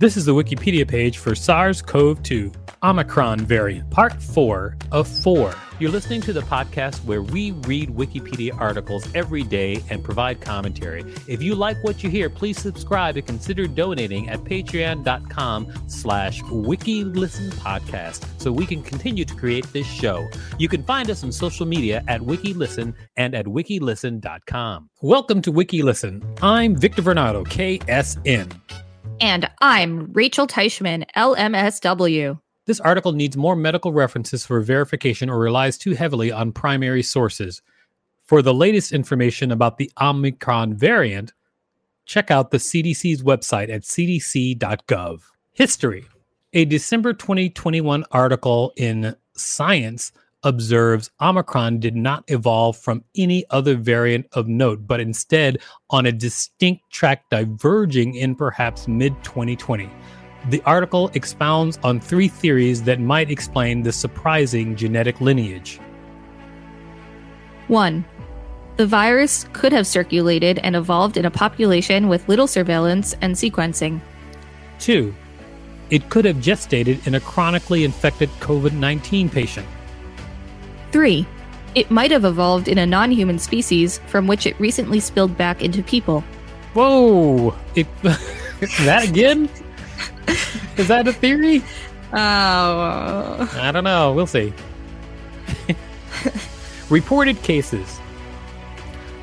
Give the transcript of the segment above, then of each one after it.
This is the Wikipedia page for SARS CoV 2, Omicron variant, part four of four. You're listening to the podcast where we read Wikipedia articles every day and provide commentary. If you like what you hear, please subscribe and consider donating at patreon.com slash wikilistenpodcast so we can continue to create this show. You can find us on social media at wikilisten and at wikilisten.com. Welcome to WikiListen. I'm Victor Varnado, KSN. And I'm Rachel Teichman, LMSW. This article needs more medical references for verification or relies too heavily on primary sources. For the latest information about the Omicron variant, check out the CDC's website at cdc.gov. History A December 2021 article in Science observes Omicron did not evolve from any other variant of note, but instead on a distinct track diverging in perhaps mid 2020. The article expounds on three theories that might explain the surprising genetic lineage. 1. The virus could have circulated and evolved in a population with little surveillance and sequencing. 2. It could have gestated in a chronically infected COVID 19 patient. 3. It might have evolved in a non human species from which it recently spilled back into people. Whoa! It, that again? Is that a theory? Oh. I don't know. We'll see. Reported cases.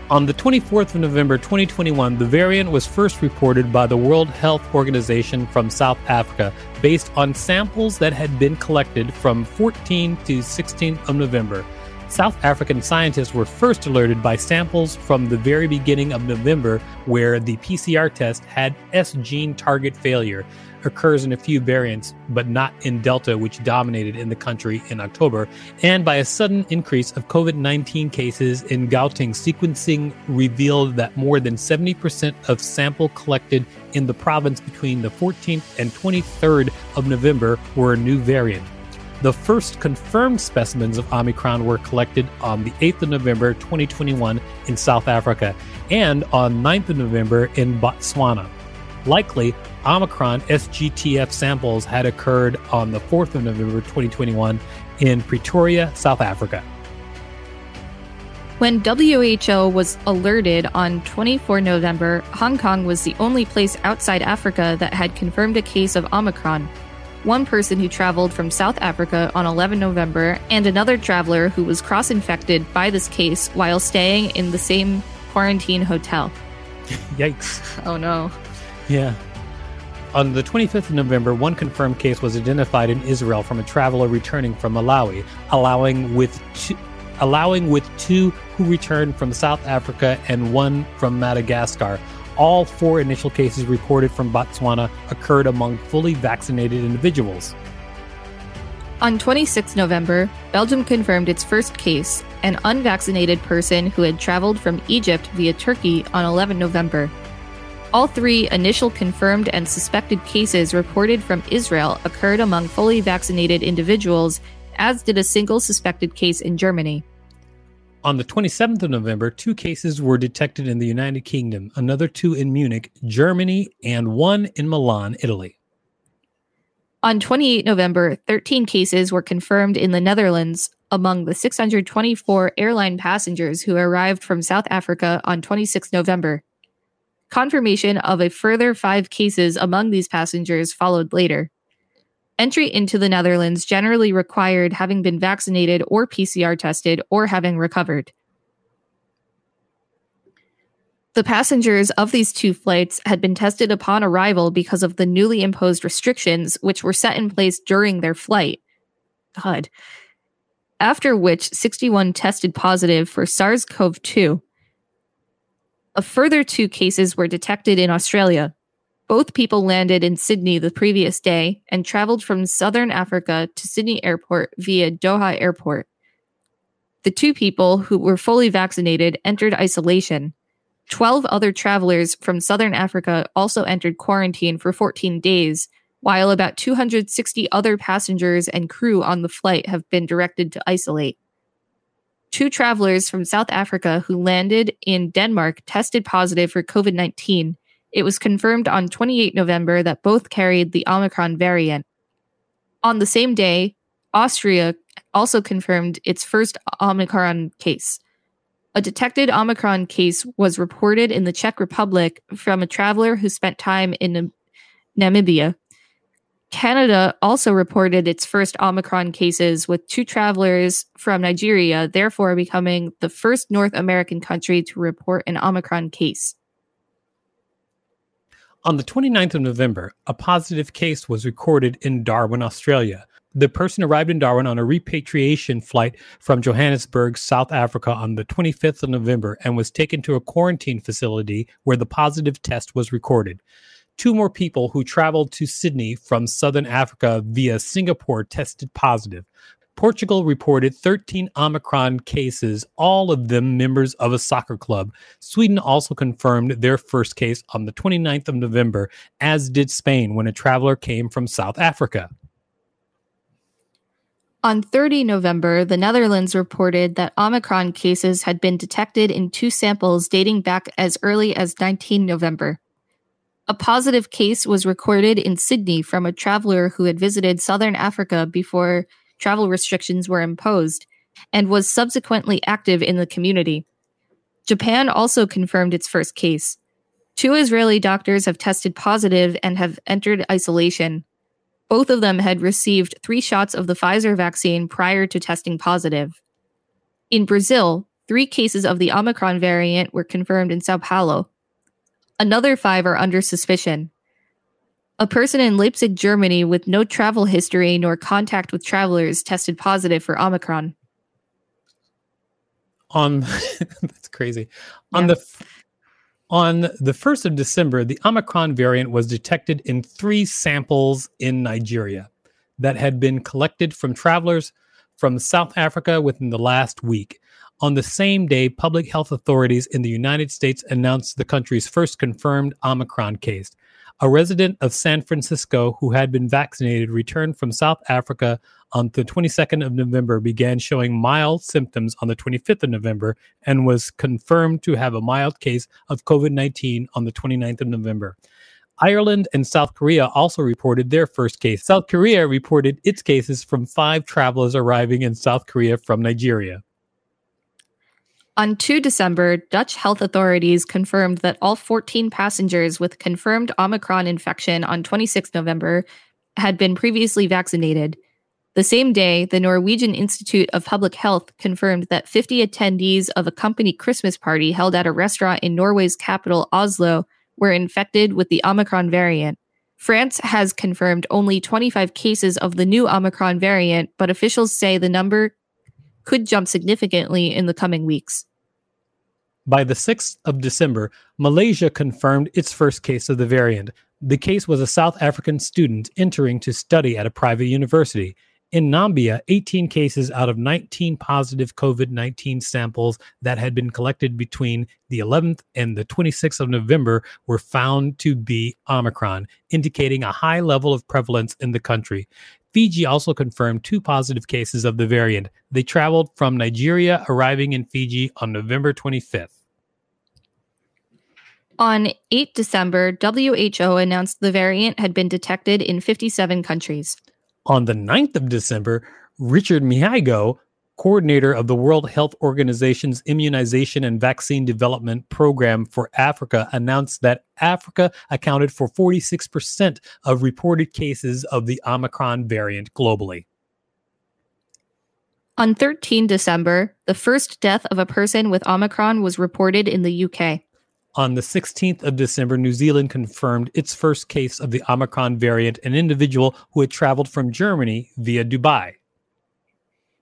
On the 24th of November 2021, the variant was first reported by the World Health Organization from South Africa based on samples that had been collected from 14 to 16 of November. South African scientists were first alerted by samples from the very beginning of November where the PCR test had S gene target failure, occurs in a few variants, but not in Delta, which dominated in the country in October, and by a sudden increase of COVID 19 cases in Gauteng. Sequencing revealed that more than 70% of sample collected in the province between the 14th and 23rd of November were a new variant. The first confirmed specimens of Omicron were collected on the 8th of November 2021 in South Africa and on 9th of November in Botswana. Likely, Omicron SGTF samples had occurred on the 4th of November 2021 in Pretoria, South Africa. When WHO was alerted on 24 November, Hong Kong was the only place outside Africa that had confirmed a case of Omicron. One person who traveled from South Africa on 11 November, and another traveler who was cross infected by this case while staying in the same quarantine hotel. Yikes. Oh no. Yeah. On the 25th of November, one confirmed case was identified in Israel from a traveler returning from Malawi, allowing with two, allowing with two who returned from South Africa and one from Madagascar. All four initial cases reported from Botswana occurred among fully vaccinated individuals. On 26 November, Belgium confirmed its first case, an unvaccinated person who had traveled from Egypt via Turkey on 11 November. All three initial confirmed and suspected cases reported from Israel occurred among fully vaccinated individuals, as did a single suspected case in Germany. On the 27th of November, two cases were detected in the United Kingdom, another two in Munich, Germany, and one in Milan, Italy. On 28 November, 13 cases were confirmed in the Netherlands among the 624 airline passengers who arrived from South Africa on 26 November. Confirmation of a further five cases among these passengers followed later. Entry into the Netherlands generally required having been vaccinated or PCR tested or having recovered. The passengers of these two flights had been tested upon arrival because of the newly imposed restrictions, which were set in place during their flight. God. After which, 61 tested positive for SARS CoV 2. A further two cases were detected in Australia. Both people landed in Sydney the previous day and traveled from southern Africa to Sydney Airport via Doha Airport. The two people who were fully vaccinated entered isolation. 12 other travelers from southern Africa also entered quarantine for 14 days, while about 260 other passengers and crew on the flight have been directed to isolate. Two travelers from South Africa who landed in Denmark tested positive for COVID 19. It was confirmed on 28 November that both carried the Omicron variant. On the same day, Austria also confirmed its first Omicron case. A detected Omicron case was reported in the Czech Republic from a traveler who spent time in Namibia. Canada also reported its first Omicron cases, with two travelers from Nigeria, therefore becoming the first North American country to report an Omicron case. On the 29th of November, a positive case was recorded in Darwin, Australia. The person arrived in Darwin on a repatriation flight from Johannesburg, South Africa on the 25th of November and was taken to a quarantine facility where the positive test was recorded. Two more people who traveled to Sydney from southern Africa via Singapore tested positive. Portugal reported 13 Omicron cases, all of them members of a soccer club. Sweden also confirmed their first case on the 29th of November, as did Spain when a traveler came from South Africa. On 30 November, the Netherlands reported that Omicron cases had been detected in two samples dating back as early as 19 November. A positive case was recorded in Sydney from a traveler who had visited southern Africa before travel restrictions were imposed and was subsequently active in the community. Japan also confirmed its first case. Two Israeli doctors have tested positive and have entered isolation. Both of them had received three shots of the Pfizer vaccine prior to testing positive. In Brazil, three cases of the Omicron variant were confirmed in Sao Paulo. Another five are under suspicion. A person in Leipzig, Germany, with no travel history nor contact with travelers tested positive for Omicron. On that's crazy. On Yeah. the on the 1st of December, the Omicron variant was detected in three samples in Nigeria that had been collected from travelers from South Africa within the last week. On the same day, public health authorities in the United States announced the country's first confirmed Omicron case. A resident of San Francisco who had been vaccinated returned from South Africa on the 22nd of November, began showing mild symptoms on the 25th of November, and was confirmed to have a mild case of COVID 19 on the 29th of November. Ireland and South Korea also reported their first case. South Korea reported its cases from five travelers arriving in South Korea from Nigeria. On 2 December, Dutch health authorities confirmed that all 14 passengers with confirmed Omicron infection on 26 November had been previously vaccinated. The same day, the Norwegian Institute of Public Health confirmed that 50 attendees of a company Christmas party held at a restaurant in Norway's capital, Oslo, were infected with the Omicron variant. France has confirmed only 25 cases of the new Omicron variant, but officials say the number could jump significantly in the coming weeks. By the 6th of December, Malaysia confirmed its first case of the variant. The case was a South African student entering to study at a private university. In Nambia, 18 cases out of 19 positive COVID 19 samples that had been collected between the 11th and the 26th of November were found to be Omicron, indicating a high level of prevalence in the country. Fiji also confirmed two positive cases of the variant. They traveled from Nigeria, arriving in Fiji on November 25th. On 8 December, WHO announced the variant had been detected in 57 countries. On the 9th of December, Richard Mihigo, coordinator of the World Health Organization's Immunization and Vaccine Development Program for Africa, announced that Africa accounted for 46% of reported cases of the Omicron variant globally. On 13 December, the first death of a person with Omicron was reported in the UK. On the 16th of December, New Zealand confirmed its first case of the Omicron variant, an individual who had traveled from Germany via Dubai.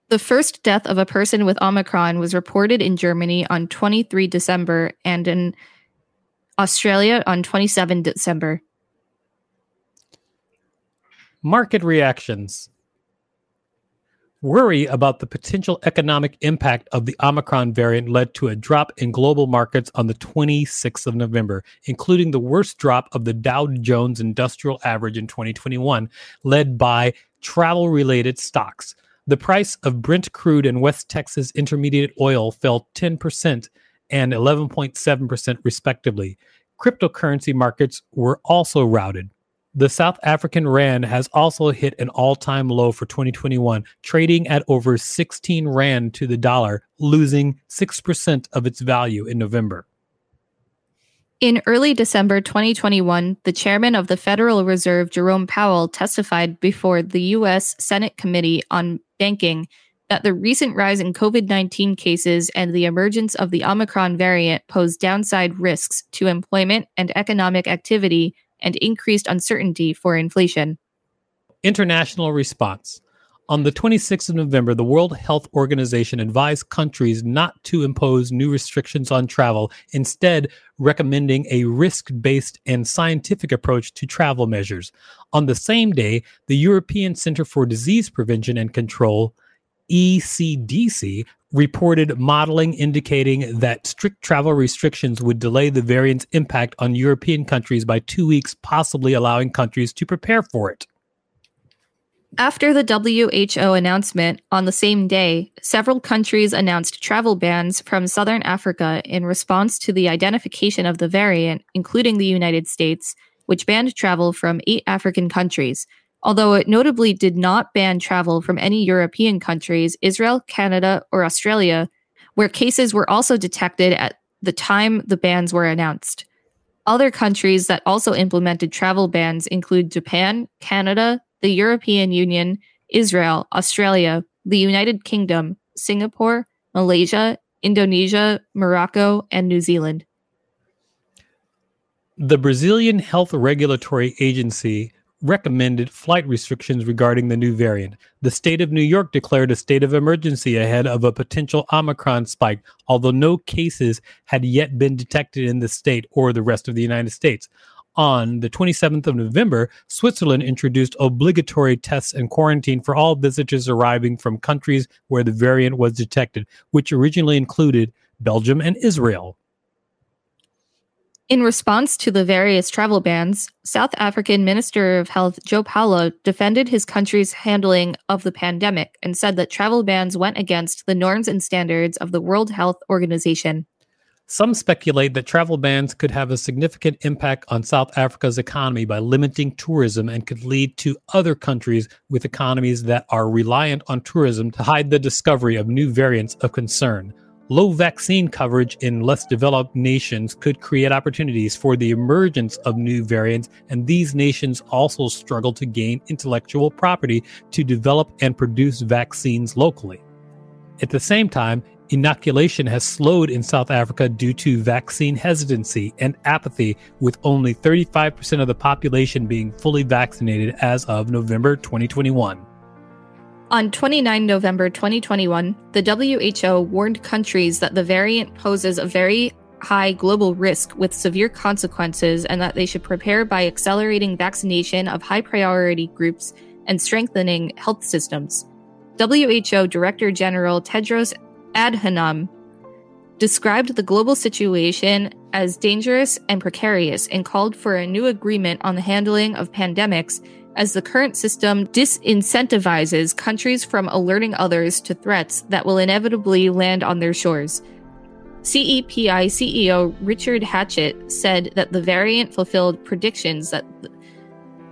The first death of a person with Omicron was reported in Germany on 23 December and in Australia on 27 December. Market reactions. Worry about the potential economic impact of the Omicron variant led to a drop in global markets on the 26th of November, including the worst drop of the Dow Jones Industrial Average in 2021, led by travel related stocks. The price of Brent crude and West Texas Intermediate oil fell 10% and 11.7%, respectively. Cryptocurrency markets were also routed. The South African Rand has also hit an all time low for 2021, trading at over 16 Rand to the dollar, losing 6% of its value in November. In early December 2021, the chairman of the Federal Reserve, Jerome Powell, testified before the U.S. Senate Committee on Banking that the recent rise in COVID 19 cases and the emergence of the Omicron variant pose downside risks to employment and economic activity and increased uncertainty for inflation. International response. On the 26th of November, the World Health Organization advised countries not to impose new restrictions on travel, instead, recommending a risk based and scientific approach to travel measures. On the same day, the European Center for Disease Prevention and Control, ECDC, reported modeling indicating that strict travel restrictions would delay the variant's impact on European countries by two weeks, possibly allowing countries to prepare for it. After the WHO announcement on the same day, several countries announced travel bans from southern Africa in response to the identification of the variant, including the United States, which banned travel from eight African countries, although it notably did not ban travel from any European countries, Israel, Canada, or Australia, where cases were also detected at the time the bans were announced. Other countries that also implemented travel bans include Japan, Canada, the European Union, Israel, Australia, the United Kingdom, Singapore, Malaysia, Indonesia, Morocco, and New Zealand. The Brazilian Health Regulatory Agency recommended flight restrictions regarding the new variant. The state of New York declared a state of emergency ahead of a potential Omicron spike, although no cases had yet been detected in the state or the rest of the United States. On the 27th of November, Switzerland introduced obligatory tests and quarantine for all visitors arriving from countries where the variant was detected, which originally included Belgium and Israel. In response to the various travel bans, South African Minister of Health Joe Phaahla defended his country's handling of the pandemic and said that travel bans went against the norms and standards of the World Health Organization. Some speculate that travel bans could have a significant impact on South Africa's economy by limiting tourism and could lead to other countries with economies that are reliant on tourism to hide the discovery of new variants of concern. Low vaccine coverage in less developed nations could create opportunities for the emergence of new variants, and these nations also struggle to gain intellectual property to develop and produce vaccines locally. At the same time, inoculation has slowed in South Africa due to vaccine hesitancy and apathy, with only 35% of the population being fully vaccinated as of November 2021. On 29 November 2021, the WHO warned countries that the variant poses a very high global risk with severe consequences and that they should prepare by accelerating vaccination of high priority groups and strengthening health systems. WHO Director General Tedros Adhanom described the global situation as dangerous and precarious and called for a new agreement on the handling of pandemics as the current system disincentivizes countries from alerting others to threats that will inevitably land on their shores. CEPI CEO Richard Hatchett said that the variant fulfilled predictions that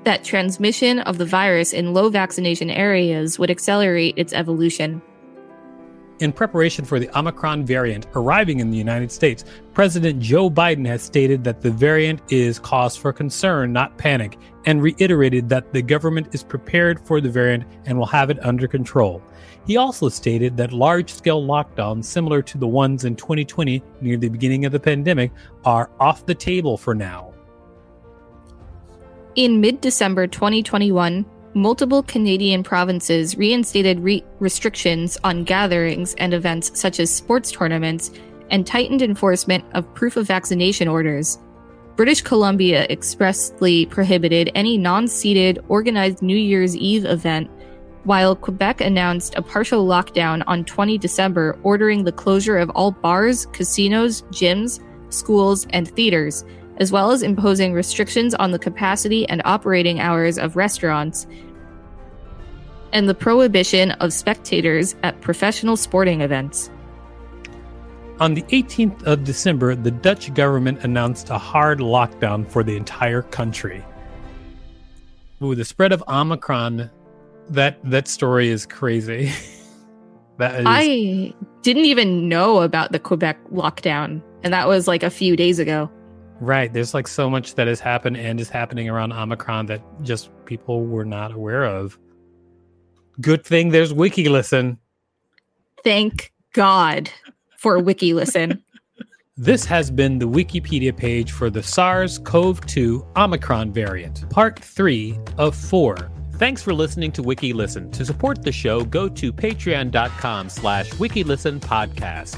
that transmission of the virus in low vaccination areas would accelerate its evolution. In preparation for the Omicron variant arriving in the United States, President Joe Biden has stated that the variant is cause for concern, not panic, and reiterated that the government is prepared for the variant and will have it under control. He also stated that large scale lockdowns, similar to the ones in 2020 near the beginning of the pandemic, are off the table for now. In mid December 2021, multiple Canadian provinces reinstated re- restrictions on gatherings and events such as sports tournaments and tightened enforcement of proof of vaccination orders. British Columbia expressly prohibited any non seated organized New Year's Eve event, while Quebec announced a partial lockdown on 20 December, ordering the closure of all bars, casinos, gyms, schools, and theaters, as well as imposing restrictions on the capacity and operating hours of restaurants, and the prohibition of spectators at professional sporting events. On the 18th of December, the Dutch government announced a hard lockdown for the entire country. With the spread of Omicron, that that story is crazy. that is I didn't even know about the Quebec lockdown, and that was like a few days ago. Right. There's like so much that has happened and is happening around Omicron that just people were not aware of. Good thing there's Wiki Listen. Thank God for Wiki Listen. This has been the Wikipedia page for the SARS CoV 2 Omicron variant, part three of four. Thanks for listening to Wiki Listen. To support the show, go to patreon.com slash WikiListen podcast